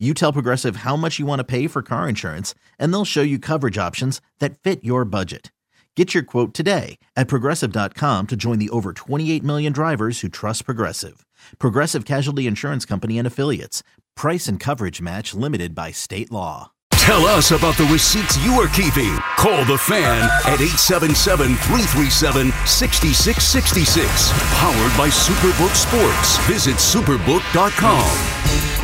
You tell Progressive how much you want to pay for car insurance, and they'll show you coverage options that fit your budget. Get your quote today at progressive.com to join the over 28 million drivers who trust Progressive. Progressive Casualty Insurance Company and Affiliates. Price and coverage match limited by state law. Tell us about the receipts you are keeping. Call the fan at 877 337 6666. Powered by Superbook Sports. Visit superbook.com.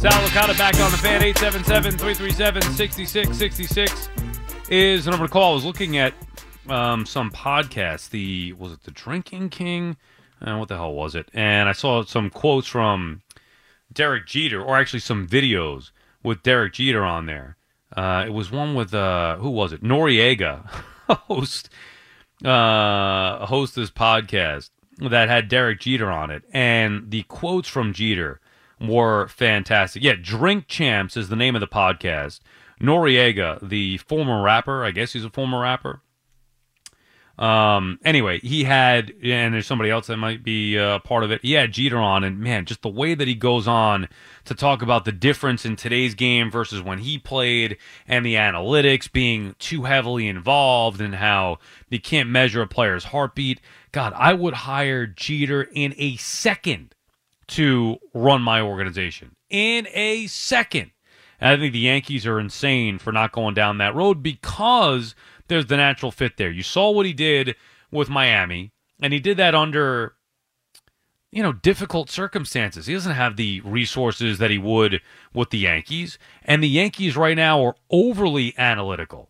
Sal Licata back on the fan. 877-337-6666 is the number to call. I was looking at um, some podcasts. The was it the Drinking King? Uh, what the hell was it? And I saw some quotes from Derek Jeter, or actually some videos with Derek Jeter on there. Uh, it was one with uh, who was it? Noreaga, host uh, host this podcast that had Derek Jeter on it, and the quotes from Jeter were fantastic. Yeah, Drink Champs is the name of the podcast. Noreaga, the former rapper, I guess he's a former rapper. Um. Anyway, he had, and there's somebody else that might be uh, part of it. He had Jeter on, and man, just the way that he goes on to talk about the difference in today's game versus when he played, and the analytics being too heavily involved, and how you can't measure a player's heartbeat. God, I would hire Jeter in a second to run my organization in a second. And I think the Yankees are insane for not going down that road because there's the natural fit there. You saw what he did with Miami, and he did that under you know difficult circumstances. He doesn't have the resources that he would with the Yankees, and the Yankees right now are overly analytical.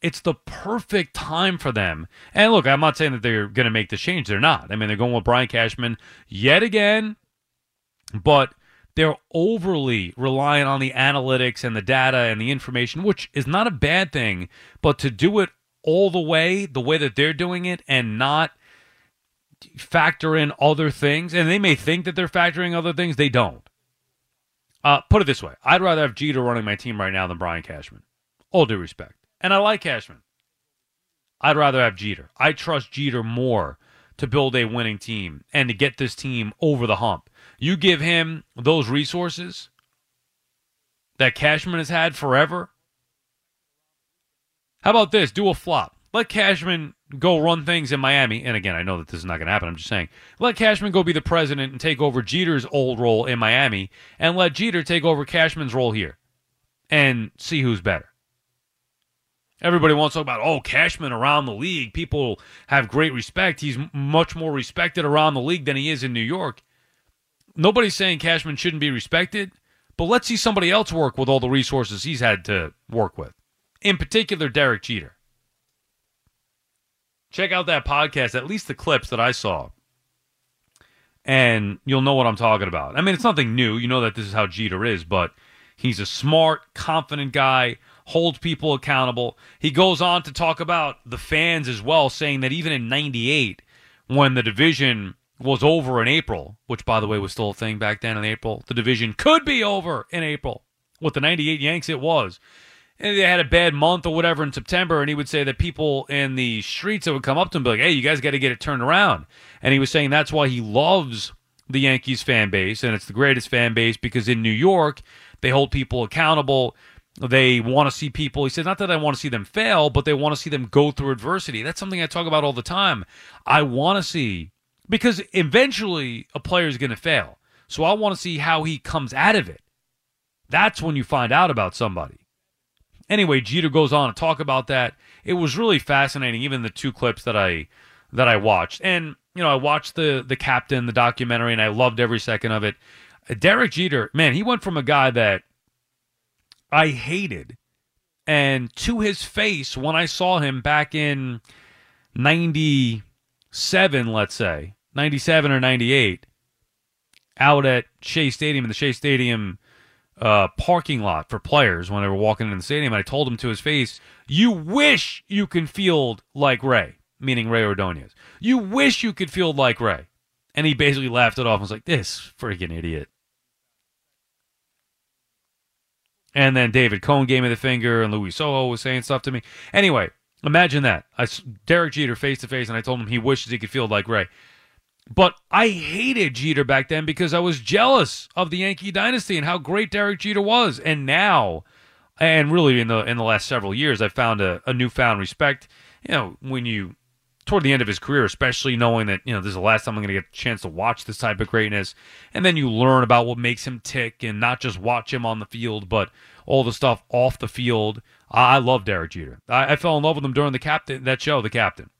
It's the perfect time for them. And look, I'm not saying that they're going to make this change. They're not. I mean, they're going with Brian Cashman yet again but they're overly reliant on the analytics and the data and the information, which is not a bad thing, but to do it all the way, the way that they're doing it, and not factor in other things, and they may think that they're factoring other things, they don't. Uh, put it this way I'd rather have Jeter running my team right now than Brian Cashman. All due respect. And I like Cashman. I'd rather have Jeter. I trust Jeter more to build a winning team and to get this team over the hump. You give him those resources that Cashman has had forever. How about this? Do a flop. Let Cashman go run things in Miami. And again, I know that this is not going to happen. I'm just saying. Let Cashman go be the president and take over Jeter's old role in Miami, and let Jeter take over Cashman's role here and see who's better. Everybody wants to talk about, oh, Cashman around the league. People have great respect. He's much more respected around the league than he is in New York nobody's saying Cashman shouldn't be respected, but let's see somebody else work with all the resources he's had to work with. In particular, Derek Jeter. Check out that podcast, at least the clips that I saw, and you'll know what I'm talking about. I mean, it's nothing new. You know that this is how Jeter is, but he's a smart, confident guy, holds people accountable. He goes on to talk about the fans as well, saying that even in 98, when the division was over in April, which by the way was still a thing back then in April. The division could be over in April. With the 98 Yanks, it was. And they had a bad month or whatever in September, and he would say that people in the streets that would come up to him be like, hey, you guys got to get it turned around. And he was saying that's why he loves the Yankees fan base, and it's the greatest fan base because in New York, they hold people accountable. They want to see people. He said, not that I want to see them fail, but they want to see them go through adversity. That's something I talk about all the time. I want to see because eventually a player is going to fail. So I want to see how he comes out of it. That's when you find out about somebody. Anyway, Jeter goes on to talk about that. It was really fascinating, even the two clips that I that I watched. And you know, I watched the the captain, the documentary, and I loved every second of it. Derek Jeter, man, he went from a guy that I hated, and to his face when I saw him back in ninety seven, let's say, 97 or 98, out at Shea Stadium in the Shea Stadium uh, parking lot for players when they were walking in the stadium. I told him to his face, You wish you can field like Rey, meaning Rey Ordonez. You wish you could field like Rey. And he basically laughed it off and was like, This freaking idiot. And then David Cone gave me the finger, and Luis Sojo was saying stuff to me. Anyway, imagine that. I, Derek Jeter face to face, and I told him he wishes he could field like Rey. But I hated Jeter back then because I was jealous of the Yankee dynasty and how great Derek Jeter was. And now, and really in the in the last several years, I found a, a newfound respect. You know, when you toward the end of his career, especially knowing that you know this is the last time I'm going to get a chance to watch this type of greatness, and then you learn about what makes him tick, and not just watch him on the field, but all the stuff off the field. I, I love Derek Jeter. I, I fell in love with him during the captain that show, The Captain,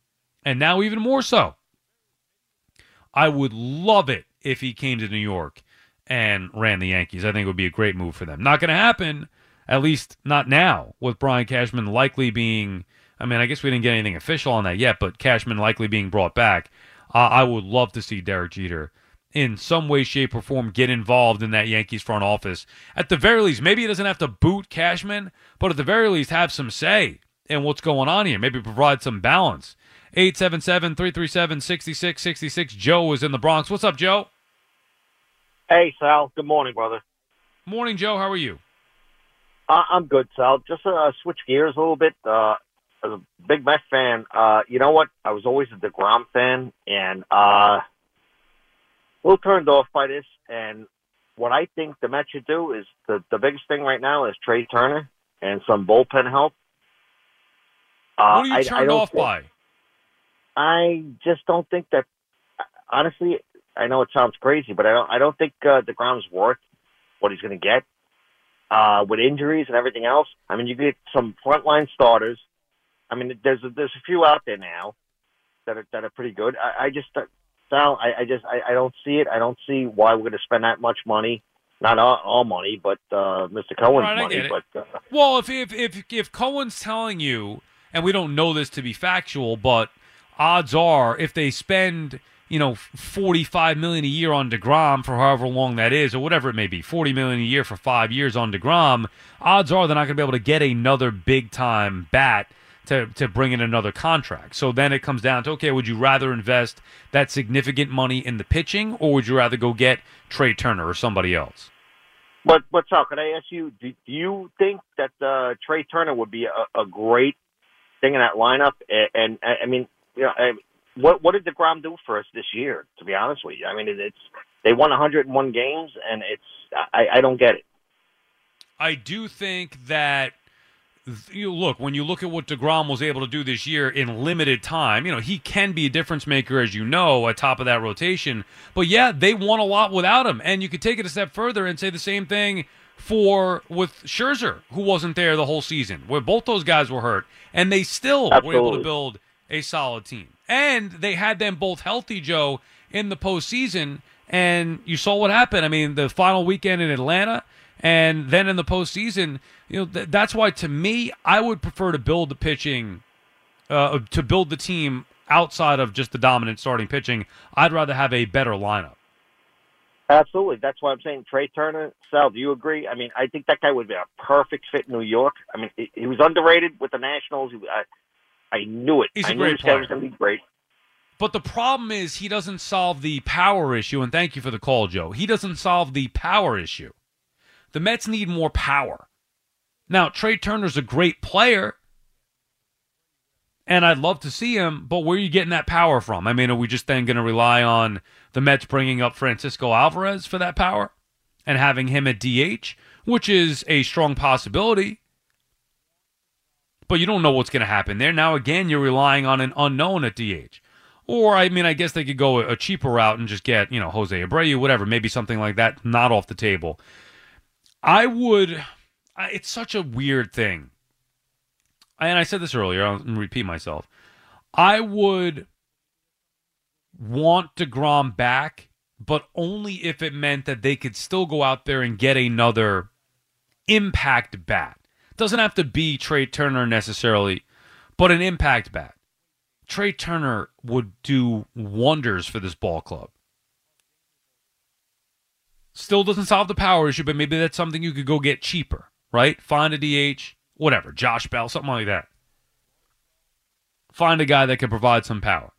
and now even more so. I would love it if he came to New York and ran the Yankees. I think it would be a great move for them. Not going to happen, at least not now, with Brian Cashman likely being. I mean, I guess we didn't get anything official on that yet, but Cashman likely being brought back. Uh, I would love to see Derek Jeter in some way, shape, or form get involved in that Yankees front office. At the very least, maybe he doesn't have to boot Cashman, but at the very least, have some say in what's going on here. Maybe provide some balance. 877 337 6666. Joe is in the Bronx. What's up, Joe? Hey, Sal. Good morning, brother. Morning, Joe. How are you? Uh, I'm good, Sal. Just uh, switch gears a little bit. Uh, as a big Mets fan, uh, you know what? I was always a DeGrom fan, and uh, a little turned off by this. And what I think the Mets should do is the the biggest thing right now is Trea Turner and some bullpen help. Uh, what are you I, turned I off think, by? I just don't think that. Honestly, I know it sounds crazy, but I don't. I don't think uh, Degrom's worth what he's going to get uh, with injuries and everything else. I mean, you get some frontline starters. I mean, there's a, there's a few out there now that are that are pretty good. I, I just uh, Sal, I, I just I, I don't see it. I don't see why we're going to spend that much money. Not all, all money, but uh, Mr. Cohen's right, money. But uh, well, if if if if Cohen's telling you, and we don't know this to be factual, but odds are if they spend you know 45 million a year on DeGrom for however long that is or whatever it may be 40 million a year for 5 years on DeGrom odds are they're not going to be able to get another big time bat to, to bring in another contract. So then it comes down to okay, would you rather invest that significant money in the pitching or would you rather go get Trea Turner or somebody else? But but Sal, can I ask you? Do, do you think that uh, Trea Turner would be a, a great thing in that lineup? And, and I mean, you know, I, what what did Degrom do for us this year? To be honest with you, I mean, it, it's they won 101 games, and it's I, I don't get it. I do think that you look when you look at what Degrom was able to do this year in limited time. You know he can be a difference maker, as you know, at top of that rotation. But yeah, they won a lot without him, and you could take it a step further and say the same thing for with Scherzer, who wasn't there the whole season, where both those guys were hurt, and they still Absolutely. were able to build a solid team. And they had them both healthy, Joe, in the postseason. And you saw what happened. I mean, the final weekend in Atlanta, and then in the postseason, you know, th- that's why to me, I would prefer to build the pitching, uh, to build the team outside of just the dominant starting pitching. I'd rather have a better lineup. Absolutely. That's why I'm saying Trea Turner. Sal, do you agree? I mean, I think that guy would be a perfect fit in New York. I mean, he, was underrated with the Nationals. He, I, I knew it. He's I a great player. going to be great. But the problem is he doesn't solve the power issue. And thank you for the call, Joe. He doesn't solve the power issue. The Mets need more power. Now, Trea Turner's a great player, and I'd love to see him, but where are you getting that power from? I mean, are we just then going to rely on the Mets bringing up Francisco Alvarez for that power and having him at DH, which is a strong possibility? But you don't know what's going to happen there. Now, again, you're relying on an unknown at DH. Or, I mean, I guess they could go a cheaper route and just get, you know, Jose Abreu, whatever, maybe something like that, not off the table. I would, it's such a weird thing. And I said this earlier, I'll repeat myself. I would want DeGrom back, but only if it meant that they could still go out there and get another impact bat. Doesn't have to be Trea Turner necessarily, but an impact bat. Trea Turner would do wonders for this ball club. Still doesn't solve the power issue, but maybe that's something you could go get cheaper, right? Find a DH, whatever, Josh Bell, something like that. Find a guy that can provide some power.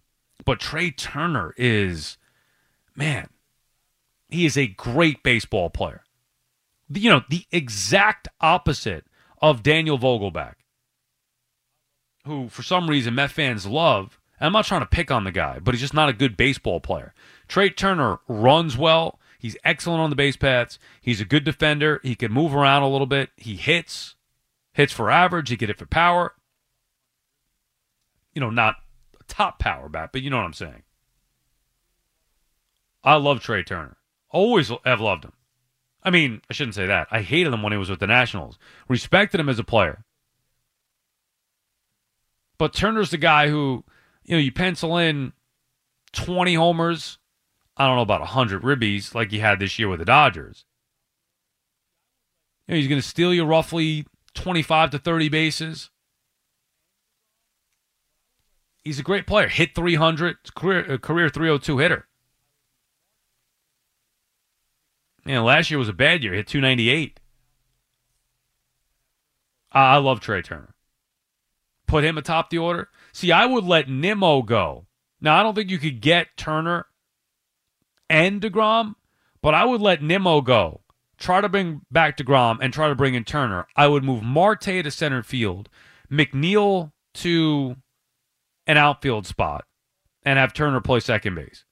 But Trea Turner is, man, he is a great baseball player. You know, the exact opposite of Daniel Vogelbach, who for some reason Met fans love. I'm not trying to pick on the guy, but he's just not a good baseball player. Trea Turner runs well. He's excellent on the base paths. He's a good defender. He can move around a little bit. He hits, hits for average. He can hit for power. You know, not top power bat, but you know what I'm saying. I love Trea Turner. Always have loved him. I mean, I shouldn't say that. I hated him when he was with the Nationals. Respected him as a player. But Turner's the guy who, you know, you pencil in 20 homers, I don't know about 100 ribbies like he had this year with the Dodgers. You know, he's going to steal you roughly 25 to 30 bases. He's a great player. Hit 300, career, uh, career 302 hitter. You know, last year was a bad year. Hit 298. I love Trea Turner. Put him atop the order. See, I would let Nimmo go. Now, I don't think you could get Turner and DeGrom, but I would let Nimmo go. Try to bring back DeGrom and try to bring in Turner. I would move Marte to center field, McNeil to an outfield spot, and have Turner play second base.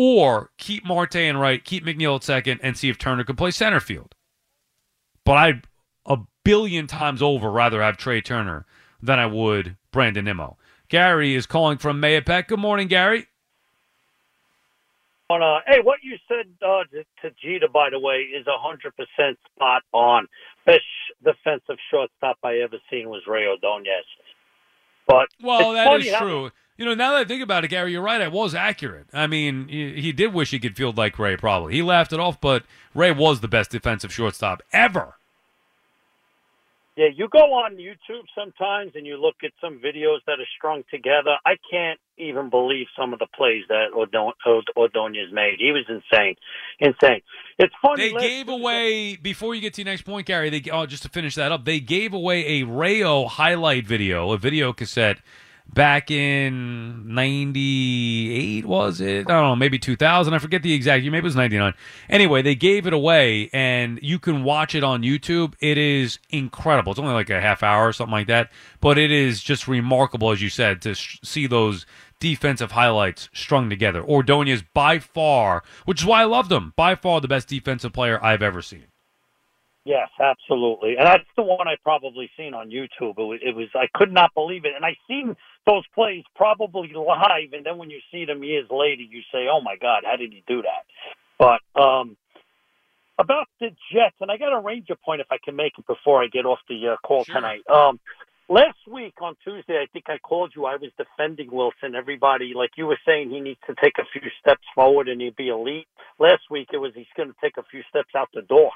Or keep Marte in right, keep McNeil at second, and see if Turner can play center field. But I'd a billion times over rather have Trea Turner than I would Brandon Nimmo. Gary is calling from Mahopac. Good morning, Gary. On uh, hey, what you said uh, to, to Jeter, by the way, is a hundred percent spot on. Best defensive shortstop I ever seen was Rey Ordonez. But well, that is how- true. You know, now that I think about it, Gary, you're right. I was accurate. I mean, he, he did wish he could field like Rey. Probably he laughed it off, but Rey was the best defensive shortstop ever. Yeah, you go on YouTube sometimes and you look at some videos that are strung together. I can't even believe some of the plays that Ordon- Ord- Ordonez made. He was insane, insane. It's funny. They gave away before you get to your next point, Gary. They oh, just to finish that up, they gave away a Rayo highlight video, a video cassette back in 98 was it? I don't know maybe 2000 i forget the exact year. Maybe it was 99 anyway they gave it away and you can watch it on youtube. It is incredible. It's only like a half hour or something like that but it is just remarkable as you said to sh- see those defensive highlights strung together. Ordonez by far which is why i loved him by far the best defensive player i've ever seen. Yes, absolutely, and that's the one I probably seen on YouTube. It was, it was I could not believe it, and I seen those plays probably live, and then when you see them years later, you say, "Oh my God, how did he do that?" But um, about the Jets, and I got a Ranger point if I can make it before I get off the uh, call Sure. tonight. Um, last week on Tuesday, I think I called you. I was defending Wilson. Everybody, like you were saying, he needs to take a few steps forward and he'd be elite. Last week, it was he's going to take a few steps out the door.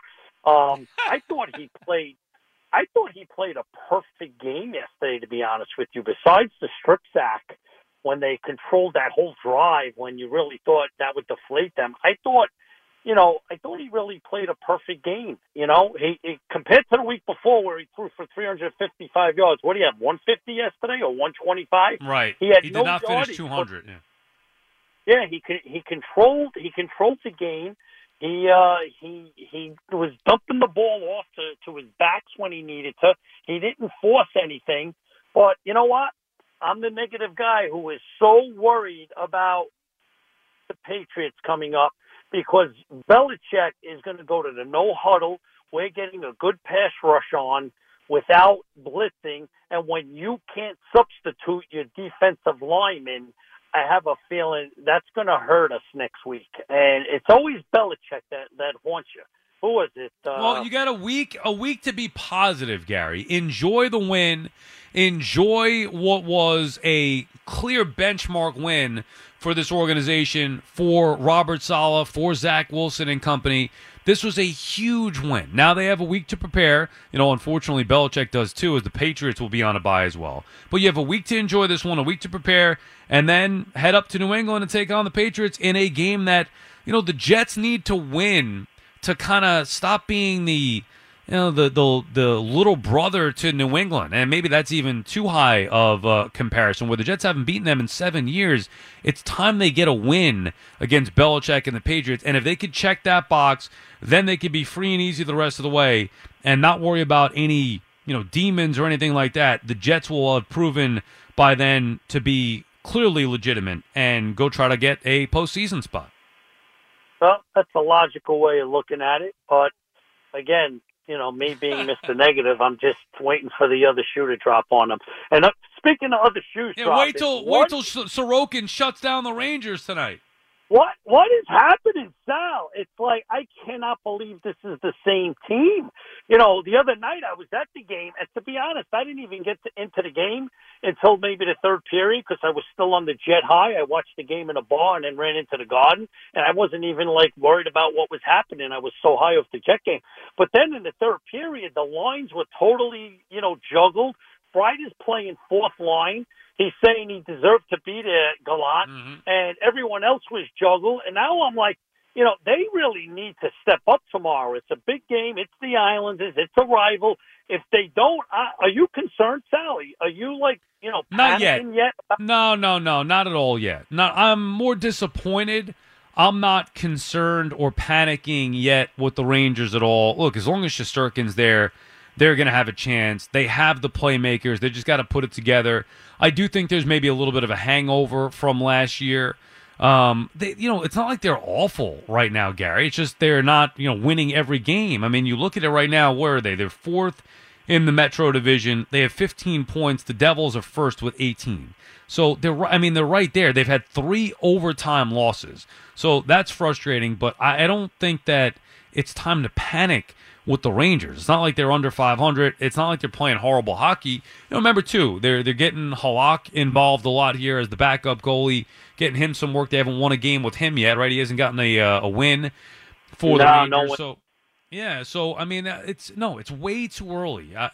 Um, I thought he played. I thought he played a perfect game yesterday. To be honest with you, besides the strip sack, when they controlled that whole drive, when you really thought that would deflate them, I thought, you know, I thought he really played a perfect game. You know, he, he compared to the week before where he threw for 355 yards. What do you have? 150 yesterday or 125? right He had he did no not finish yardage, 200 yeah. Yeah, he he controlled he controlled the game. He uh he he was dumping the ball off to to his backs when he needed to. He didn't force anything. But you know what? I'm the negative guy who is so worried about the Patriots coming up because Belichick is going to go to the no huddle. We're getting a good pass rush on without blitzing, and when you can't substitute your defensive lineman, I have a feeling that's going to hurt us next week. And it's always Belichick that that haunts you. Who was it? Uh, Well, you got a week a week to be positive, Gary. Enjoy the win. Enjoy what was a clear benchmark win for this organization, for Robert Saleh, for Zach Wilson and company. This was a huge win. Now they have a week to prepare. You know, unfortunately, Belichick does too, as the Patriots will be on a bye as well. But you have a week to enjoy this one, a week to prepare, and then head up to New England and take on the Patriots in a game that, you know, the Jets need to win to kind of stop being the know the the the little brother to New England, and maybe that's even too high of a comparison. Where the Jets haven't beaten them in seven years, it's time they get a win against Belichick and the Patriots. And if they could check that box, then they could be free and easy the rest of the way, and not worry about any you know demons or anything like that. The Jets will have proven by then to be clearly legitimate and go try to get a postseason spot. Well, that's a logical way of looking at it. But again, you know, me being Mr. Negative, I'm just waiting for the other shoe to drop on them. And uh, speaking of other shoes, Yeah, dropping, wait till wait till Sorokin shuts down the Rangers tonight. What what is happening, Sal? It's like I cannot believe this is the same team. You know, the other night I was at the game, and to be honest, I didn't even get to, into the game until maybe the third period because I was still on the jet high. I watched the game in a bar and then ran into the garden, and I wasn't even like worried about what was happening. I was so high off the jet game. But then in the third period, the lines were totally, you know, juggled. Bright is playing fourth line. He's saying he deserved to be there, Gallant, mm-hmm. and everyone else was juggled. And now I'm like, you know, they really need to step up tomorrow. It's a big game. It's the Islanders. It's a rival. If they don't, I, are you concerned, Sally? Are you like, you know, Not yet. yet? No, no, no, not at all yet. Not. I'm more disappointed. I'm not concerned or panicking yet with the Rangers at all. Look, as long as Shesterkin's there, they're going to have a chance. They have the playmakers. They just got to put it together. I do think there's maybe a little bit of a hangover from last year. Um, they, you know, it's not like they're awful right now, Gary. It's just they're not, you know, winning every game. I mean, you look at it right now. Where are they? They're fourth in the Metro Division. They have 15 points. The Devils are first with 18. So they're, I mean, they're right there. They've had three overtime losses. So that's frustrating. But I, I don't think that it's time to panic with the Rangers. It's not like they're under 500. It's not like they're playing horrible hockey. You know, remember too, they're they're getting Halak involved a lot here as the backup goalie, getting him some work. They haven't won a game with him yet, right? He hasn't gotten a uh, a win for the No, Rangers. no so yeah, so I mean, uh, it's no, it's way too early. I,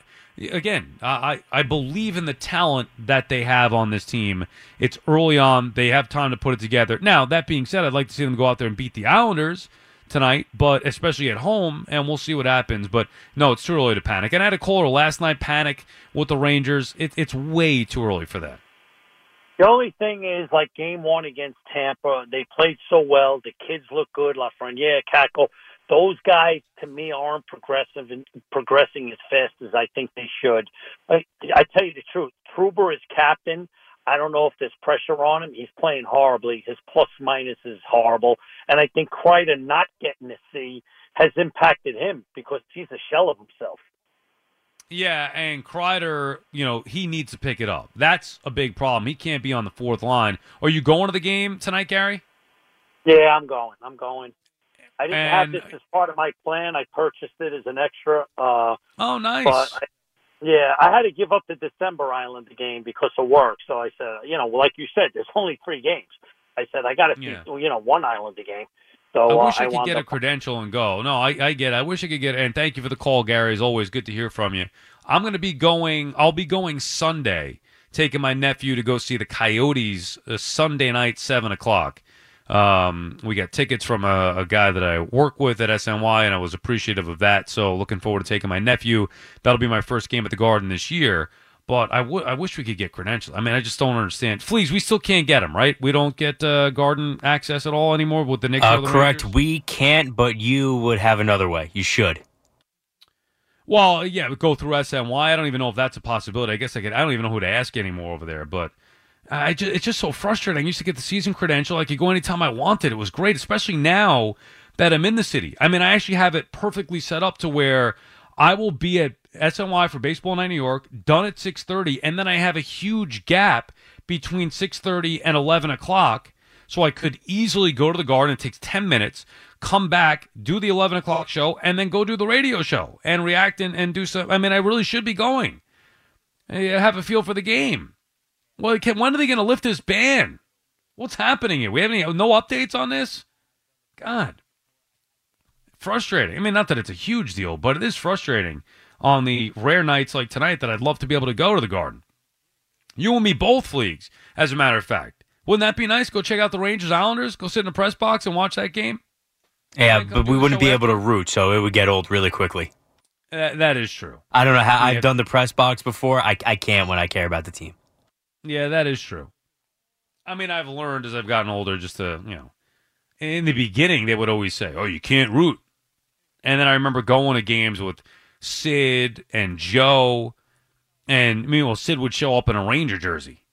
again, I I believe in the talent that they have on this team. It's early on; they have time to put it together. Now, that being said, I'd like to see them go out there and beat the Islanders tonight, but especially at home, and we'll see what happens. But no, it's too early to panic. And I had a caller last night panic with the Rangers. It, it's way too early for that. The only thing is, like game one against Tampa, they played so well. The kids look good. Lafreniere, Kakko. Those guys, to me, aren't progressive and progressing as fast as I think they should. I, I tell you the truth. Trouba is captain. I don't know if there's pressure on him. He's playing horribly. His plus minus is horrible. And I think Kreider not getting to see has impacted him because he's a shell of himself. Yeah, and Kreider, you know, he needs to pick it up. That's a big problem. He can't be on the fourth line. Are you going to the game tonight, Gary? Yeah, I'm going. I'm going. I didn't have this as part of my plan. I purchased it as an extra. Uh, Oh, nice. but I, yeah, I had to give up the December Islander game because of work. So I said, you know, like you said, there's only three games. I said I got to see, Yeah. you know, one Islander game. I So uh, wish I could wound get a credential and go. No, I, I get. It. I wish I could get. And thank you for the call, Gary. It's always good to hear from you. I'm going to be going. I'll be going Sunday, taking my nephew to go see the Coyotes uh, Sunday night, seven o'clock. Um, we got tickets from a, a guy that I work with at SNY, and I was appreciative of that. So looking forward to taking my nephew. That'll be my first game at the Garden this year. But I would. I wish we could get credentials. I mean, I just don't understand. Fleas, we still can't get them, right? We don't get uh, Garden access at all anymore with the Knicks. Uh, correct. Rangers? We can't, but you would have another way. You should. Well, yeah, go through SNY. I don't even know if that's a possibility. I guess I could. I don't even know who to ask anymore over there. But I just, it's just so frustrating. I used to get the season credential. I could go anytime I wanted. It was great, especially now that I'm in the city. I mean, I actually have it perfectly set up to where I will be at SNY for Baseball Night New York, done at 6:30, and then I have a huge gap between 6:30 and 11 o'clock. so I could easily go to the garden. It takes 10 minutes, come back, do the 11 o'clock show, and then go do the radio show and react and, and do some. I mean, I really should be going. I have a feel for the game. Well, can, when are they going to lift this ban? What's happening here? We have any no updates on this? God, frustrating. I mean, not that it's a huge deal, but it is frustrating on the rare nights like tonight that I'd love to be able to go to the Garden. You and me both, leagues, as a matter of fact. Wouldn't that be nice? Go check out the Rangers Islanders, go sit in the press box and watch that game. Yeah, but we wouldn't be able to root, so it would get old really quickly. Uh, that is true. I don't know how I've done the press box before. I, I can't when I care about the team. Yeah, that is true. I mean, I've learned as I've gotten older just to, you know, in the beginning, they would always say, oh, you can't root. And then I remember going to games with Sid and Joe. And I mean, well, Sid would show up in a Ranger jersey.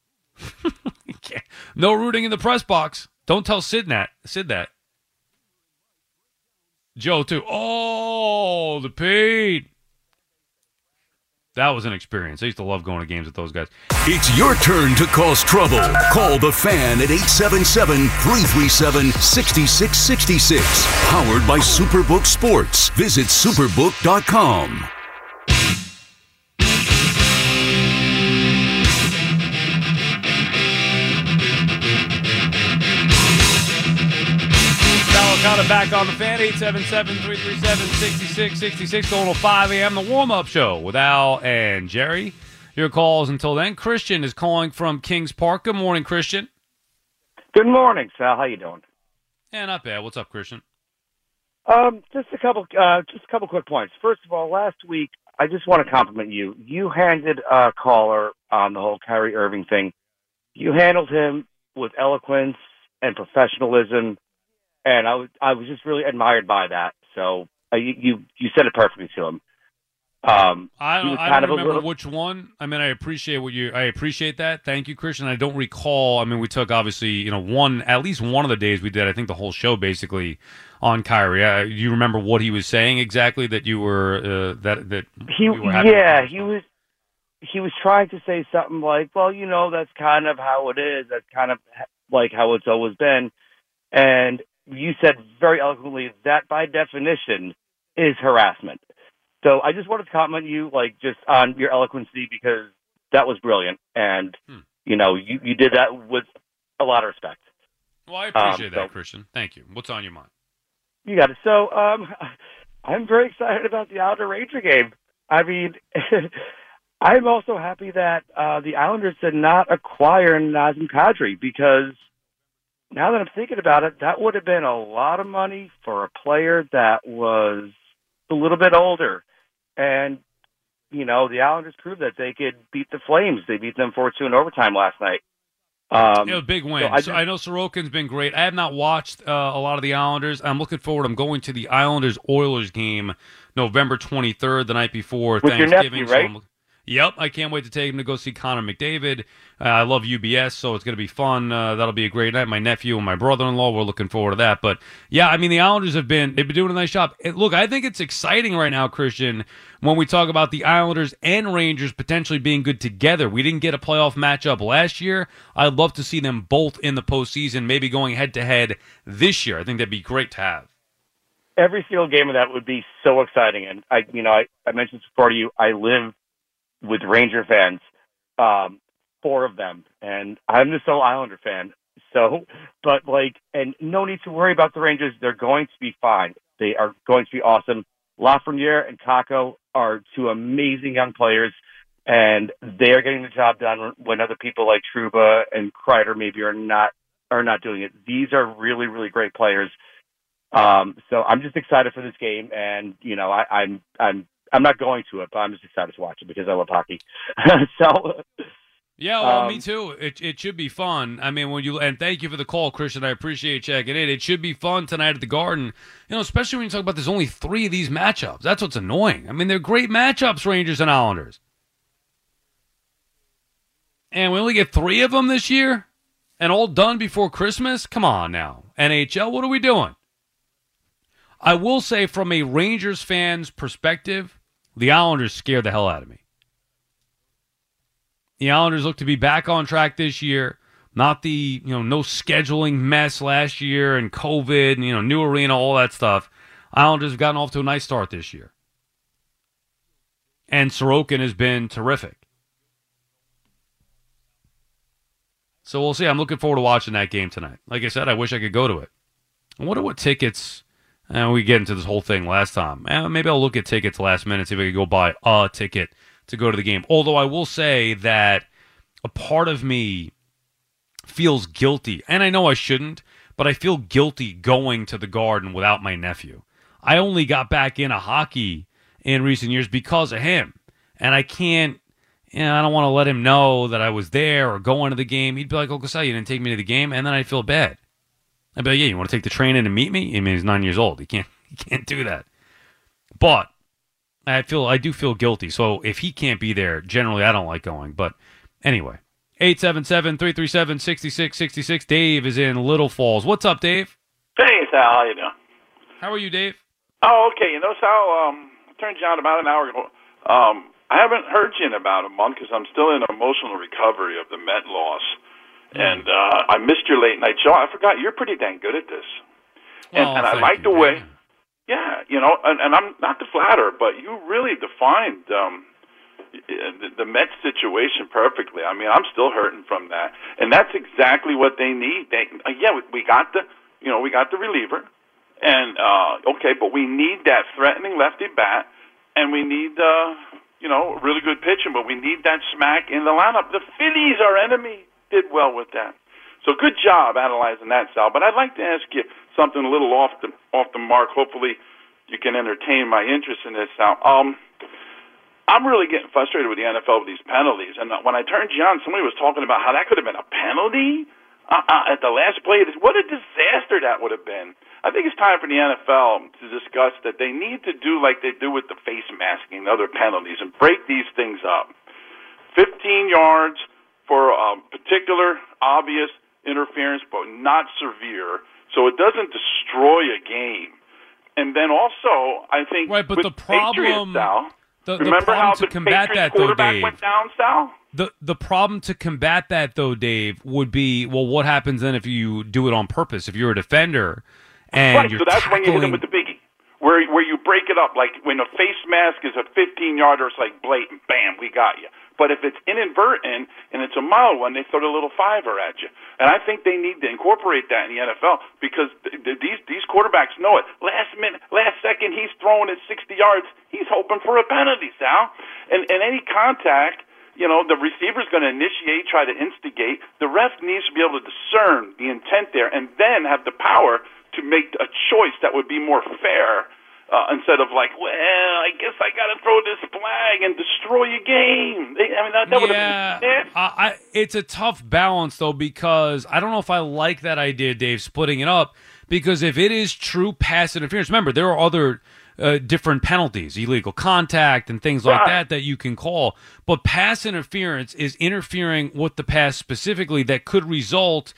no rooting in the press box. Don't tell Sid that. Sid that. Joe too. Oh, the Pete. That was an experience. I used to love going to games with those guys. It's your turn to cause trouble. Call the fan at 877 337 6666. Powered by Superbook Sports. Visit superbook.com. Got it back on the fan, 877-337-6666, going to 5 a.m. The warm-up show with Al and Jerry. Your calls until then. Christian is calling from Kings Park. Good morning, Christian. Good morning, Sal. How you doing? Yeah, not bad. What's up, Christian? Um, just a couple, uh, just a couple quick points. First of all, last week I just want to compliment you. You handed a caller on the whole Kyrie Irving thing. You handled him with eloquence and professionalism and I was I was just really admired by that. So uh, you, you you said it perfectly to him. Um, I don't, I don't remember little... which one. I mean, I appreciate what you. I appreciate that. Thank you, Christian. I don't recall. I mean, we took obviously, you know, one at least one of the days we did. I think the whole show basically on Kyrie. Uh, you remember what he was saying exactly? That you were uh, that that he yeah he was he was trying to say something like, well, you know, that's kind of how it is. That's kind of like how it's always been. And you said very eloquently that by definition is harassment. So I just wanted to compliment you, like just on your eloquency because that was brilliant, and hmm. you know you you did that with a lot of respect. Well, I appreciate um, that, so, Christian. Thank you. What's on your mind? You got it. So um, I'm very excited about the Islander Ranger game. I mean. I'm also happy that uh, the Islanders did not acquire Nazem Kadri because now that I'm thinking about it, that would have been a lot of money for a player that was a little bit older. And, you know, the Islanders proved that they could beat the Flames. They beat them 4 2 in overtime last night. Um, yeah, big win. So I, just, I, know Sorokin's been great. I have not watched uh, a lot of the Islanders. I'm looking forward. I'm going to the Islanders Oilers game November 23rd, the night before Thanksgiving. Nephew, right? So Yep, I can't wait to take him to go see Connor McDavid. Uh, I love UBS, so it's going to be fun. Uh, that'll be a great night. My nephew and my brother-in-law, we're looking forward to that. But yeah, I mean, the Islanders have been they've been doing a nice job. Look, I think it's exciting right now, Christian, when we talk about the Islanders and Rangers potentially being good together. We didn't get a playoff matchup last year. I'd love to see them both in the postseason, maybe going head to head this year. I think that'd be great to have every single game of that would be so exciting. And I, you know, I, I mentioned before to you, I live with Ranger fans, um, four of them, and I'm the sole Islander fan. So, but like, and no need to worry about the Rangers. They're going to be fine. They are going to be awesome. Lafreniere and Kakko are two amazing young players, and they are getting the job done when other people like Trouba and Kreider maybe are not are not doing it. These are really, really great players. Um, so I'm just excited for this game, and you know, I, I'm I'm I'm not going to it, but I'm just excited to watch it because I love hockey. so. Yeah, well, um, me too. It it should be fun. I mean, when you and thank you for the call, Christian. I appreciate checking in. It should be fun tonight at the Garden. You know, especially when you talk about there's only three of these matchups. That's what's annoying. I mean, they're great matchups, Rangers and Islanders, and we only get three of them this year, and all done before Christmas. Come on now, NHL. What are we doing? I will say, from a Rangers fan's perspective, the Islanders scare the hell out of me. The Islanders look to be back on track this year. not the you know no scheduling mess last year and COVID and you know new arena, all that stuff. Islanders have gotten off to a nice start this year, and Sorokin has been terrific. So we'll see. I'm looking forward to watching that game tonight. Like I said, I wish I could go to it. I wonder what tickets. And we get into this whole thing last time. Maybe I'll look at tickets last minute, see if I can go buy a ticket to go to the game. Although I will say that a part of me feels guilty, and I know I shouldn't, but I feel guilty going to the garden without my nephew. I only got back into hockey in recent years because of him, and I can't. You know, I don't want to let him know that I was there or going to the game. He'd be like, "Uncle Sal, you didn't take me to the game," and then I'd feel bad. I'd be like, "Yeah, you want to take the train in and meet me?" I mean, he's nine years old. He can't. He can't do that. But I feel I do feel guilty. So if he can't be there, generally I don't like going. But anyway, 877-337-6666. Dave is in Little Falls. What's up, Dave? Hey, Sal. How you doing? How are you, Dave? Oh, okay. You know, Sal, um, I turned you on about an hour ago. Um, I haven't heard you in about a month because I'm still in emotional recovery of the Met loss. And uh, I missed your late night show. I forgot you're pretty dang good at this. And, Well, and I like the way, man. yeah, you know, and, and I'm not to flatter, but you really defined um, the, the Mets situation perfectly. I mean, I'm still hurting from that, and that's exactly what they need. They, uh, yeah, we, we got the, you know, we got the reliever, and uh, okay, but we need that threatening lefty bat, and we need, uh, you know, really good pitching, but we need that smack in the lineup. The Phillies, our enemy, did well with that. So good job analyzing that, Sal. But I'd like to ask you something a little off the off the mark. Hopefully, you can entertain my interest in this, Sal. Um, I'm really getting frustrated with the NFL with these penalties. And when I turned you on, somebody was talking about how that could have been a penalty uh, uh, at the last play. What a disaster that would have been. I think it's time for the NFL to discuss that they need to do like they do with the face masking and other penalties and break these things up. 15 yards for a particular obvious interference, but not severe, so it doesn't destroy a game. And then also, I think Right, but the problem- Sal, The, the remember problem how to the combat Patriots that, though, quarterback Dave. went down, Sal? The the problem to combat that though, Dave, would be well, what happens then if you do it on purpose? If you're a defender and right, you're so that's when you hit tackling, them with the biggie, where where you break it up. Like when a face mask is a 15 yarder, it's like blatant, bam, we got you. But if it's inadvertent and it's a mild one, they throw a little fiver at you. And I think they need to incorporate that in the NFL because th- th- these these quarterbacks know it. Last minute, last second, he's throwing it 60 yards. He's hoping for a penalty, Sal. And and any contact you know, the receiver's going to initiate, try to instigate. The ref needs to be able to discern the intent there and then have the power to make a choice that would be more fair uh, instead of like, well, I guess I got to throw this flag and destroy your game. I mean, that, that would yeah, have been I, I, it's a tough balance though because I don't know if I like that idea, Dave, splitting it up. Because if it is true pass interference, remember there are other uh, different penalties, illegal contact and things like Right. that that you can call. But pass interference is interfering with the pass specifically that could result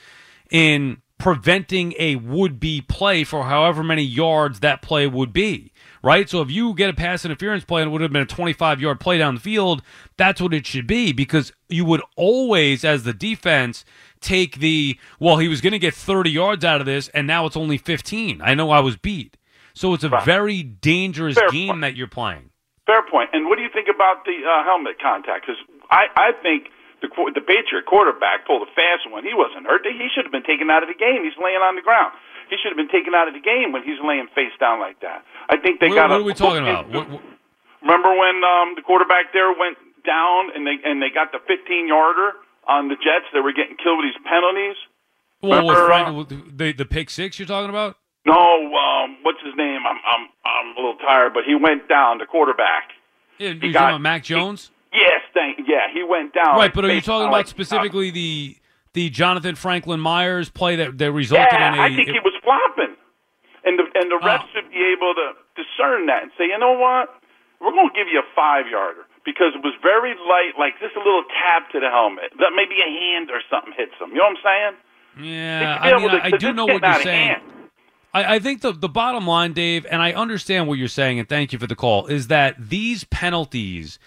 in preventing a would-be play for however many yards that play would be. Right? So if you get a pass interference play and it would have been a 25 yard play down the field, that's what it should be because you would always, as the defense, take the, well, he was going to get 30 yards out of this and now it's only 15. I know I was beat. So it's a Right. very dangerous Fair game point. that you're playing. Fair point. And what do you think about the uh, helmet contact? Because I, I think the the Patriot quarterback pulled a fast one. He wasn't hurt. He should have been taken out of the game. He's laying on the ground. He should have been taken out of the game when he's laying face down like that. I think they What, got. what a- are we talking about? What, what- Remember when um, the quarterback there went down and they and they got the 15 yarder on the Jets? They were getting killed with these penalties. well, with Remember, Frank, uh, with the, the pick six you're talking about? No, um, what's his name? I'm I'm I'm a little tired, but he went down. The quarterback. Yeah, you're got- talking about Mac Jones? Thank. Yeah, he went down. right, but are you talking about like- uh, specifically the the Jonathan Franklin Myers play that, that resulted Yeah, in a I think he was flopping, and the and the refs Oh. should be able to discern that and say, you know what, we're going to give you a five yarder because it was very light, like just a little tap to the helmet, that maybe a hand or something hits him. You know what I'm saying? Yeah, They should be I mean, to- I, I do know what you're saying. I, I think the the bottom line, Dave, and I understand what you're saying, and thank you for the call, is that these penalties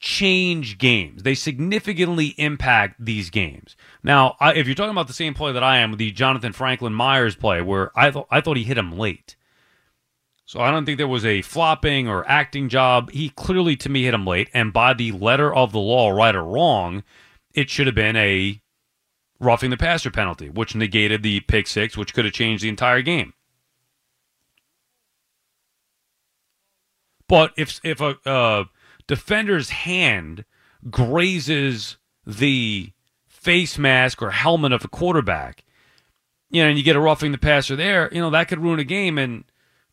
change games. They significantly impact these games. Now, I, if you're talking about the same play that I am, the Jonathan Franklin Myers play, where I thought I thought he hit him late. So I don't think there was a flopping or acting job. He clearly, to me, hit him late, and by the letter of the law, right or wrong, it should have been a roughing the passer penalty, which negated the pick six, which could have changed the entire game. But if if a uh, defender's hand grazes the face mask or helmet of a quarterback, you know, and you get a roughing the passer there, you know, that could ruin a game. And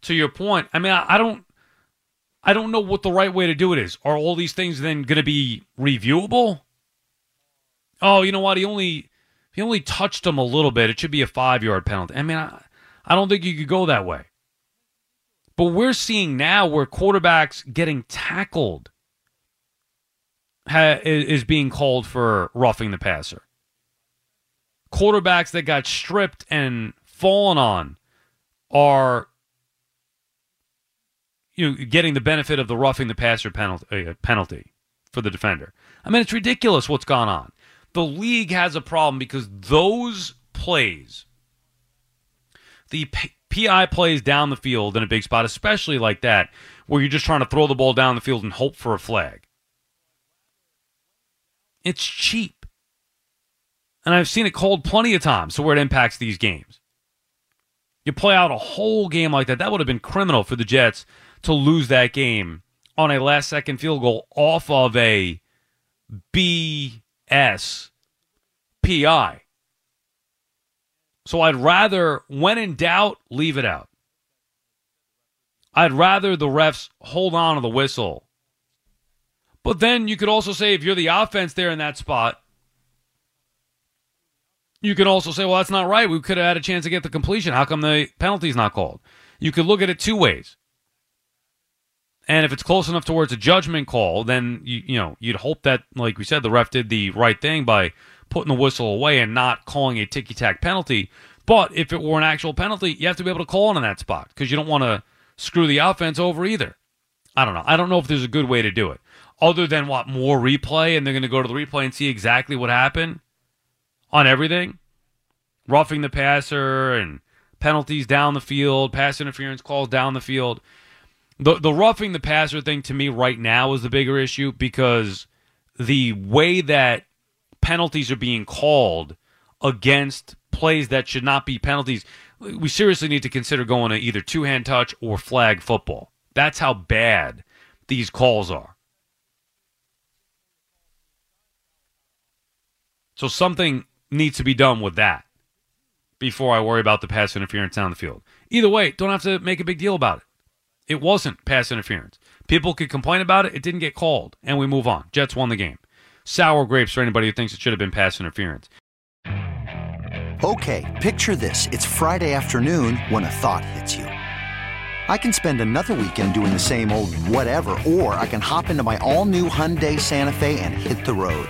to your point, I mean, I, I don't, I don't know what the right way to do it is. Are all these things then going to be reviewable? Oh, you know what? He only he only touched him a little bit. It should be a five yard penalty. I mean, I, I don't think you could go that way. But we're seeing now where quarterbacks getting tackled ha, is being called for roughing the passer. Quarterbacks that got stripped and fallen on are you know, getting the benefit of the roughing the passer penalty, uh, penalty for the defender. I mean, it's ridiculous what's gone on. The league has a problem because those plays, the P- PI plays down the field in a big spot, especially like that, where you're just trying to throw the ball down the field and hope for a flag. It's cheap. And I've seen it called plenty of times to where it impacts these games. You play out a whole game like that. That would have been criminal for the Jets to lose that game on a last second field goal off of a BS PI. So I'd rather, when in doubt, leave it out. I'd rather the refs hold on to the whistle. But then you could also say, if you're the offense there in that spot, you can also say, well, that's not right. We could have had a chance to get the completion. How come the penalty's not called? You could look at it two ways. And if it's close enough towards a judgment call, then you you know you'd hope that, like we said, the ref did the right thing by putting the whistle away and not calling a ticky tack penalty. But if it were an actual penalty, you have to be able to call it in that spot because you don't want to screw the offense over either. I don't know. I don't know if there's a good way to do it other than what more replay, and they're going to go to the replay and see exactly what happened on everything, roughing the passer and penalties down the field, pass interference calls down the field. The the roughing the passer thing to me right now is the bigger issue because the way that penalties are being called against plays that should not be penalties, we seriously need to consider going to either two hand touch or flag football. That's how bad these calls are. So something needs to be done with that before I worry about the pass interference down the field. Either way, don't have to make a big deal about it. It wasn't pass interference. People could complain about it. It didn't get called, and we move on. Jets won the game. Sour grapes for anybody who thinks it should have been pass interference. Okay, picture this. It's Friday afternoon when a thought hits you. I can spend another weekend doing the same old whatever, or I can hop into my all new Hyundai Santa Fe and hit the road.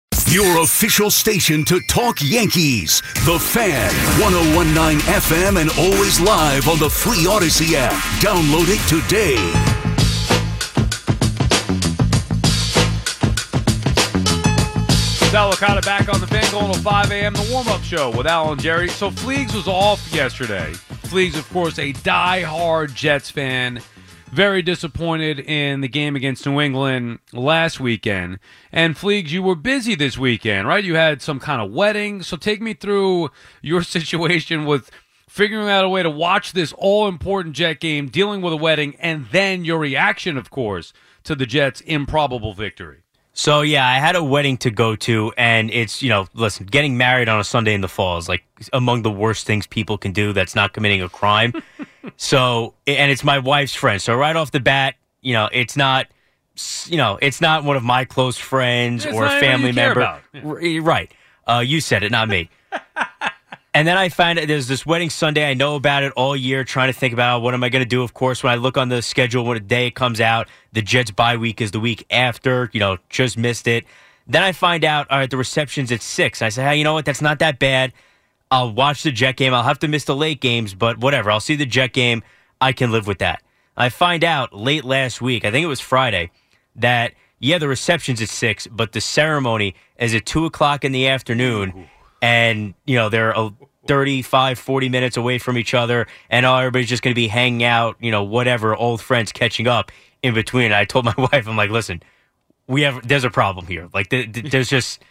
Your official station to talk Yankees. The Fan, 1019 FM and always live on the free Audacy app. Download it today. Sal Licata back on the fan going to 5 a.m. The warm up show with Alan Jerry. So Fleegs was off yesterday. Fleegs, of course, a die-hard Jets fan. Very disappointed in the game against New England last weekend. And Fleegs, you were busy this weekend, right? You had some kind of wedding. So take me through your situation with figuring out a way to watch this all important Jet game, dealing with a wedding, and then your reaction, of course, to the Jets' improbable victory. So yeah, I had a wedding to go to, and it's you know, listen, getting married on a Sunday in the fall is like among the worst things people can do. That's not committing a crime. so, and it's my wife's friend. So right off the bat, you know, it's not, you know, it's not one of my close friends It's or a family member. Yeah. Right. Uh, you said it, not me. And then I find there's this wedding Sunday. I know about it all year, trying to think about what am I going to do. Of course, when I look on the schedule, when the day comes out, the Jets bye week is the week after. You know, just missed it. Then I find out, all right, the reception's at six. I say, hey, you know what? That's not that bad. I'll watch the Jet game. I'll have to miss the late games, but whatever. I'll see the Jet game. I can live with that. I find out late last week, I think it was Friday, that yeah, the reception's at six, but the ceremony is at two o'clock in the afternoon, and you know they're a 35, 40 minutes away from each other, and oh, everybody's just going to be hanging out, you know, whatever, old friends catching up in between. I told my wife, I'm like, listen, we have there's a problem here. Like th- th- there's just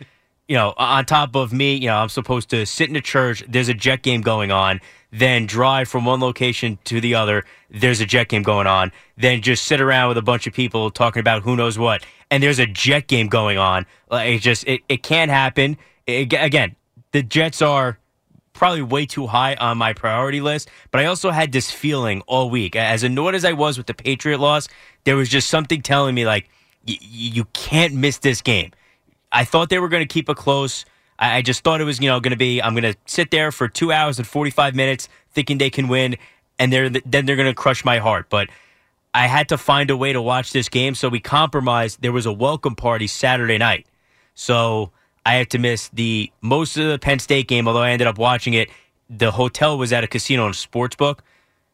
you know on top of me, you know, I'm supposed to sit in a church. There's a jet game going on. Then drive from one location to the other. There's a jet game going on. Then just sit around with a bunch of people talking about who knows what. And there's a jet game going on. Like it just it, it can't happen. It- again, the Jets are probably way too high on my priority list. But I also had this feeling all week, as annoyed as I was with the Patriot loss, there was just something telling me like you can't miss this game. I thought they were going to keep it close. I, I just thought it was you know going to be I'm going to sit there for two hours and 45 minutes thinking they can win, and they're then they're going to crush my heart. But I had to find a way to watch this game, so we compromised. There was a welcome party Saturday night, so I had to miss the most of the Penn State game. Although I ended up watching it, the hotel was at a casino and sports book,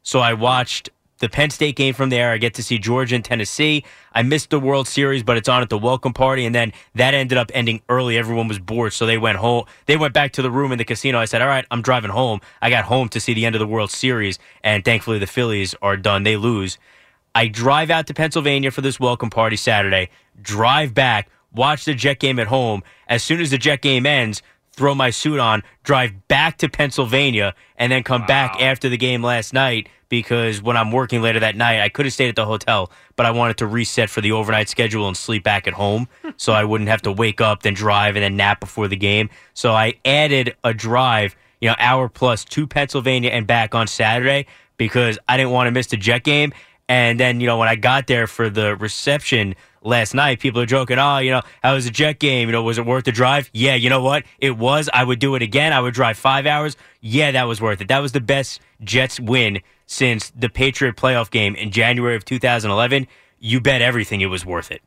so I watched the Penn State game from there. I get to see Georgia and Tennessee. I missed the World Series, but it's on at the welcome party, and then that ended up ending early. Everyone was bored, so they went home. They went back to the room in the casino. I said, "All right, I'm driving home." I got home to see the end of the World Series, and thankfully the Phillies are done. They lose. I drive out to Pennsylvania for this welcome party Saturday. Drive back, watch the Jet game at home. As soon as the Jet game ends, throw my suit on, drive back to Pennsylvania, and then come back after the game last night because when I'm working later that night, I could have stayed at the hotel, but I wanted to reset for the overnight schedule and sleep back at home so I wouldn't have to wake up, then drive, and then nap before the game. So I added a drive, you know, hour plus to Pennsylvania and back on Saturday because I didn't want to miss the Jet game. And then, you know, when I got there for the reception last night, people are joking, oh, you know, how was the Jet game? You know, was it worth the drive? Yeah, you know what? It was. I would do it again. I would drive five hours. Yeah, that was worth it. That was the best Jets win since the Patriot playoff game in January of 2011. You bet everything it was worth it.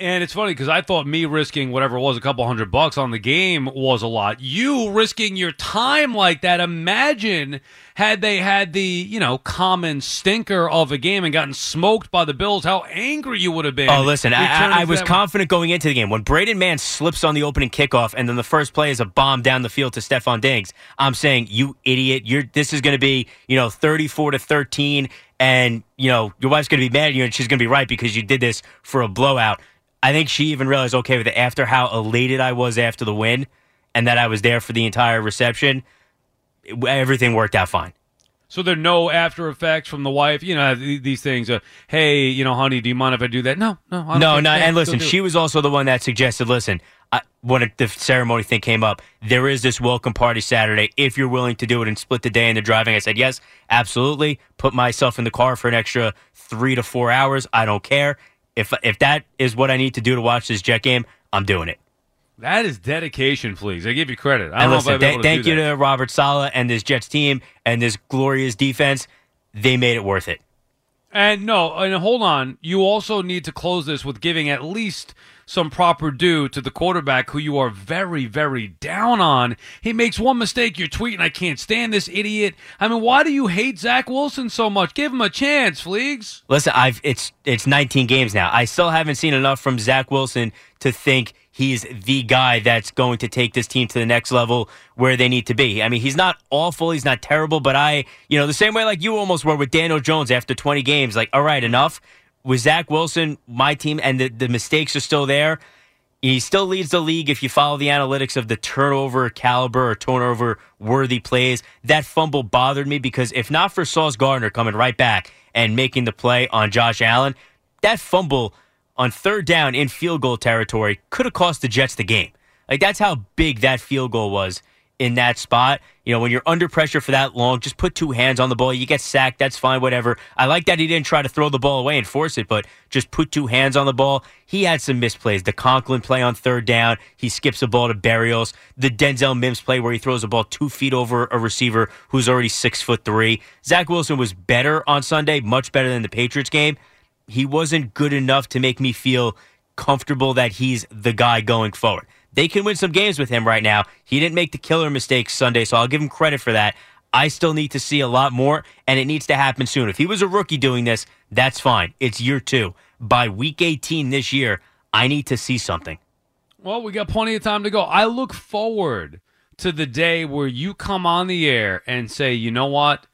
And it's funny because I thought me risking whatever it was, a couple hundred bucks on the game was a lot. You risking your time like that. Imagine had they had the, you know, common stinker of a game and gotten smoked by the Bills, how angry you would have been. Oh, listen, I, I, was confident going into the game. When Braden Mann slips on the opening kickoff and then the first play is a bomb down the field to Stefon Diggs, I'm saying, you idiot, you're this is going to be, you know, 34 to 13 and, you know, your wife's going to be mad at you and she's going to be right because you did this for a blowout. I think she even realized, okay, with it after how elated I was after the win and that I was there for the entire reception, it- everything worked out fine. So there are no after effects from the wife. You know these things. Uh, hey, you know, honey, do you mind if I do that? No, no, I No, no, and listen, she was also the one that suggested. Listen, I, when the ceremony thing came up, there is this welcome party Saturday. If you're willing to do it and split the day in the driving, I said yes, absolutely. Put myself in the car for an extra three to four hours. I don't care if if that is what I need to do to watch this Jet game. I'm doing it. That is dedication, please. I give you credit. I And listen, I'd be th- able to thank you that. to Robert Saleh and this Jets team and this glorious defense. They made it worth it. And no, and hold on. You also need to close this with giving at least some proper due to the quarterback who you are very, very down on. He makes one mistake, you're tweeting, I can't stand this idiot. I mean, why do you hate Zach Wilson so much? Give him a chance, Fleegs. Listen, I've it's it's 19 games now. I still haven't seen enough from Zach Wilson to think he's the guy that's going to take this team to the next level where they need to be. I mean, he's not awful, he's not terrible, but I, you know, the same way like you almost were with Daniel Jones after 20 games, like, all right, enough. With Zach Wilson, my team, and the, the mistakes are still there. He still leads the league if you follow the analytics of the turnover caliber or turnover worthy plays. That fumble bothered me because if not for Sauce Gardner coming right back and making the play on Josh Allen, that fumble on third down in field goal territory could have cost the Jets the game. Like that's how big that field goal was in that spot. You know, when you're under pressure for that long, just put two hands on the ball. You get sacked, that's fine, whatever. I like that he didn't try to throw the ball away and force it, but just put two hands on the ball. He had some misplays. The Conklin play on third down, he skips a ball to Berrios. The Denzel Mims play where he throws a ball two feet over a receiver who's already six foot three. Zach Wilson was better on Sunday, much better than the Patriots game. He wasn't good enough to make me feel comfortable that he's the guy going forward. They can win some games with him right now. He didn't make the killer mistakes Sunday, so I'll give him credit for that. I still need to see a lot more, and it needs to happen soon. If he was a rookie doing this, that's fine. It's year two. By week 18 this year, I need to see something. Well, we got plenty of time to go. I look forward to the day where you come on the air and say, you know what?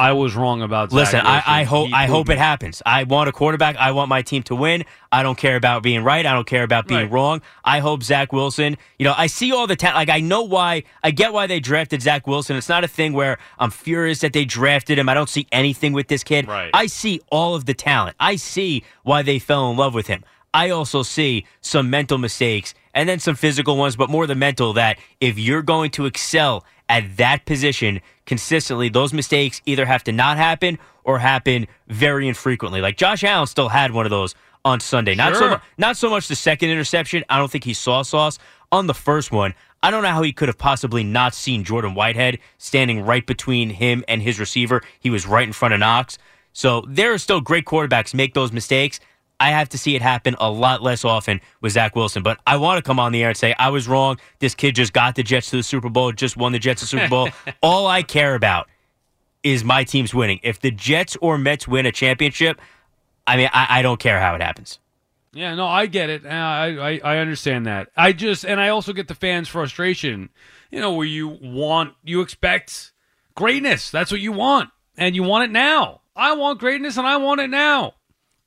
I was wrong about. Zach Listen, I, Wilson. I hope He I hope me. it happens. I want a quarterback. I want my team to win. I don't care about being right. I don't care about being Right. wrong. I hope Zach Wilson. You know, I see all the talent. Like I know why. I get why they drafted Zach Wilson. It's not a thing where I'm furious that they drafted him. I don't see anything with this kid. Right. I see all of the talent. I see why they fell in love with him. I also see some mental mistakes and then some physical ones, but more the mental that if you're going to excel at that position consistently, those mistakes either have to not happen or happen very infrequently. Like Josh Allen still had one of those on Sunday. Not so mu- not so much the second interception. I don't think he saw sauce on the first one. I don't know how he could have possibly not seen Jordan Whitehead standing right between him and his receiver. He was right in front of Knox. So there are still great quarterbacks make those mistakes. I have to see it happen a lot less often with Zach Wilson. But I want to come on the air and say I was wrong. This kid just got the Jets to the Super Bowl, just won the Jets the Super Bowl. All I care about is my team's winning. If the Jets or Mets win a championship, I mean, I, I don't care how it happens. Yeah, no, I get it. I, I I understand that. I just and I also get the fans' frustration. You know, where you want you expect greatness. That's what you want, and you want it now. I want greatness, and I want it now.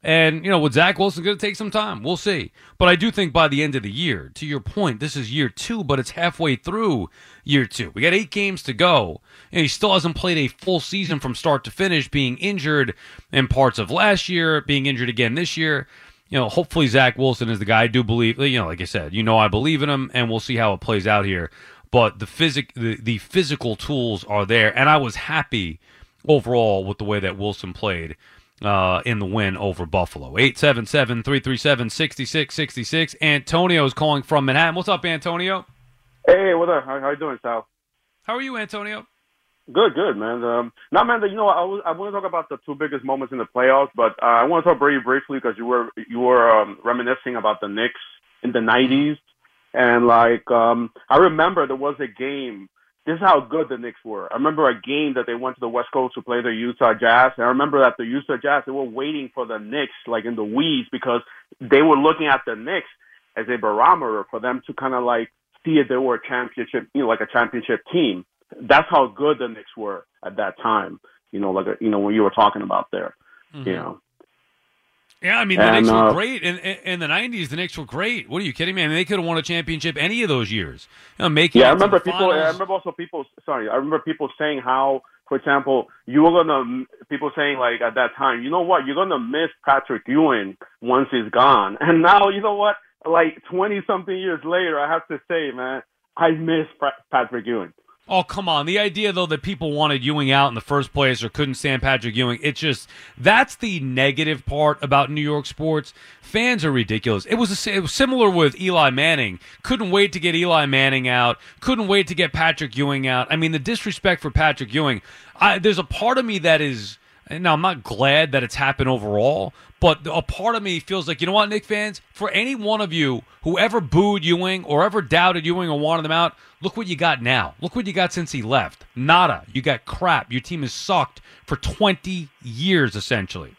And you know, with Zach Wilson, going to take some time. We'll see. But I do think by the end of the year, to your point, this is year two, but it's halfway through year two. We got eight games to go, and he still hasn't played a full season from start to finish, being injured in parts of last year, being injured again this year you know, hopefully Zach Wilson is the guy. I do believe, you know, like I said, you know, I believe in him, and we'll see how it plays out here. But the physic, the, the physical tools are there, and I was happy overall with the way that Wilson played uh, in the win over Buffalo. 877-337-6666. Antonio is calling from Manhattan. What's up, Antonio? Hey, what up? How, how you doing, Sal? How are you, Antonio? Good, good, man. Um, now, man, you know, I, was, I want to talk about the two biggest moments in the playoffs, but uh, I want to talk very briefly because you were you were um, reminiscing about the Knicks in the '90s, and like um, I remember there was a game. This is how good the Knicks were. I remember a game that they went to the West Coast to play the Utah Jazz, and I remember that the Utah Jazz they were waiting for the Knicks like in the weeds because they were looking at the Knicks as a barometer for them to kind of like see if they were a championship, you know, like a championship team. That's how good the Knicks were at that time. You know, like you know when you were talking about there. You mm-hmm. know, Yeah, I mean the And, Knicks uh, were great in, in the '90s. The Knicks were great. What are you kidding me? I mean, they could have won a championship any of those years. You know, making yeah, I it to the remember people. I remember also people. Sorry, I remember people saying how, for example, you were gonna people saying like at that time, you know what, you're gonna miss Patrick Ewing once he's gone, and now you know what, like twenty something years later, I have to say, man, I miss Patrick Ewing. Oh, come on. The idea, though, that people wanted Ewing out in the first place or couldn't stand Patrick Ewing, it's just that's the negative part about New York sports. Fans are ridiculous. It was, a, it was similar with Eli Manning. Couldn't wait to get Eli Manning out. Couldn't wait to get Patrick Ewing out. I mean, the disrespect for Patrick Ewing. I, there's a part of me that is. Now, I'm not glad that it's happened overall, but a part of me feels like, you know what, Knick fans? For any one of you who ever booed Ewing or ever doubted Ewing or wanted him out, look what you got now. Look what you got since he left. Nada. You got crap. Your team has sucked for 20 years, essentially.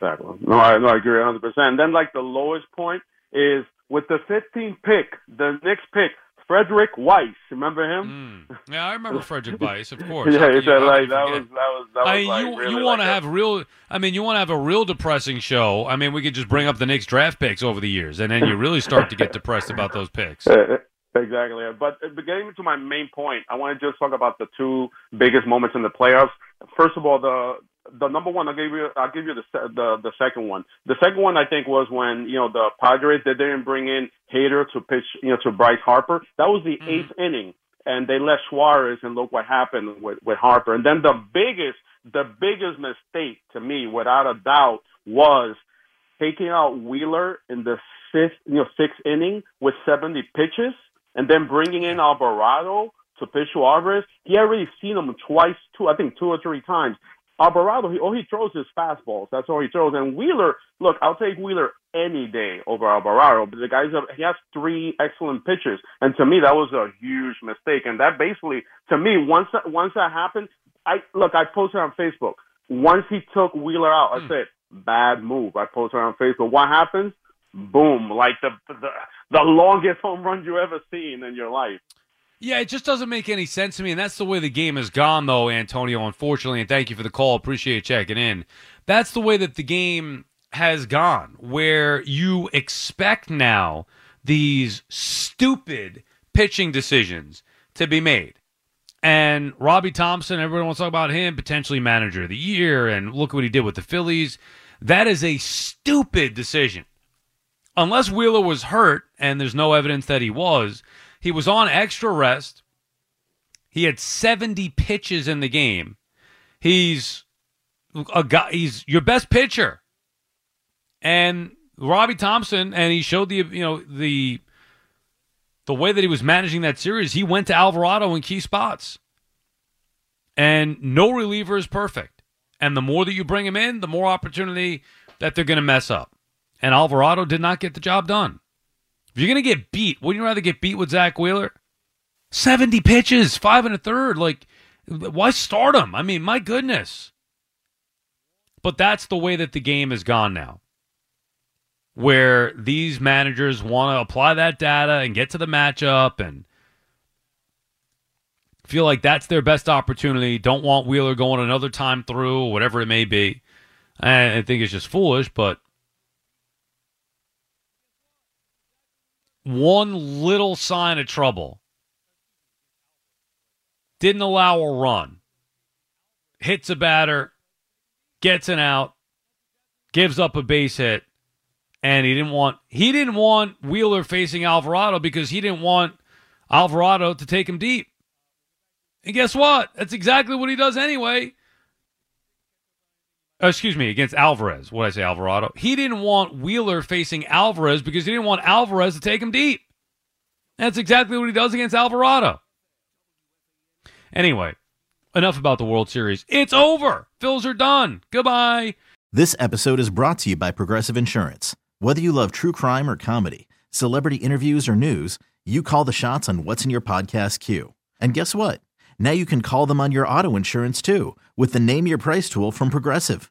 Exactly. No, I, no, I agree 100. percent And then like the lowest point is with the 15th pick, the next pick Frederic Weis. Remember him? Mm. Yeah, I remember Frederic Weis, of course. yeah, you- how like that was that was that was I mean, like you really you want to like have real. I mean, you want to have a real depressing show. I mean, we could just bring up the Knicks draft picks over the years, and then you really start to get depressed about those picks. Uh, Exactly. But uh, getting to my main point, I want to just talk about the two biggest moments in the playoffs. First of all, the the number one, I'll give you, I'll give you the the the second one. The second one, I think, was when you know the Padres they didn't bring in Hader to pitch, you know, to Bryce Harper. That was the mm-hmm. eighth inning, and they let Suarez, and look what happened with with Harper. And then the biggest, the biggest mistake to me, without a doubt, was taking out Wheeler in the fifth, you know, sixth inning with 70 pitches, and then bringing in Alvarado to pitch to Alvarez. He already seen him twice, two, I think two or three times. Alvarado, he, all he throws is fastballs. That's all he throws. And Wheeler, look, I'll take Wheeler any day over Alvarado. But the guy's he has three excellent pitches, and to me that was a huge mistake. And that basically, to me, once that, once that happened, I look, I posted on Facebook. Once he took Wheeler out, I hmm. said, bad move. I posted on Facebook. What happens? Boom! Like the the the longest home run you ever seen in your life. Yeah, it just doesn't make any sense to me, and that's the way the game has gone, though, Antonio. Unfortunately, and thank you for the call. Appreciate checking in. That's the way that the game has gone, where you expect now these stupid pitching decisions to be made. And Robbie Thomson, everyone wants to talk about him, potentially manager of the year, and look what he did with the Phillies. That is a stupid decision. Unless Wheeler was hurt, and there's no evidence that he was, he was on extra rest. He had 70 pitches in the game. He's a guy, he's your best pitcher. And Robbie Thomson, and he showed the you know the the way that he was managing that series, he went to Alvarado in key spots. And no reliever is perfect. And the more that you bring him in, the more opportunity that they're going to mess up. And Alvarado did not get the job done. If you're going to get beat, wouldn't you rather get beat with Zack Wheeler? 70 pitches, five and a third. Like, why start him? I mean, my goodness. But that's the way that the game has gone now, where these managers want to apply that data and get to the matchup and feel like that's their best opportunity. Don't want Wheeler going another time through, whatever it may be. I I think it's just foolish, but one little sign of trouble didn't allow a run, hits a batter, gets an out, gives up a base hit, and he didn't want he didn't want Wheeler facing Alvarado because he didn't want Alvarado to take him deep. And guess what? That's exactly what he does anyway. Uh, excuse me, against Alvarez. What I say, Alvarado? He didn't want Wheeler facing Alvarez because he didn't want Alvarez to take him deep. That's exactly what he does against Alvarado. Anyway, enough about the World Series. It's over. Phils are done. Goodbye. This episode is brought to you by Progressive Insurance. Whether you love true crime or comedy, celebrity interviews or news, you call the shots on what's in your podcast queue. And guess what? Now you can call them on your auto insurance too with the Name Your Price tool from Progressive.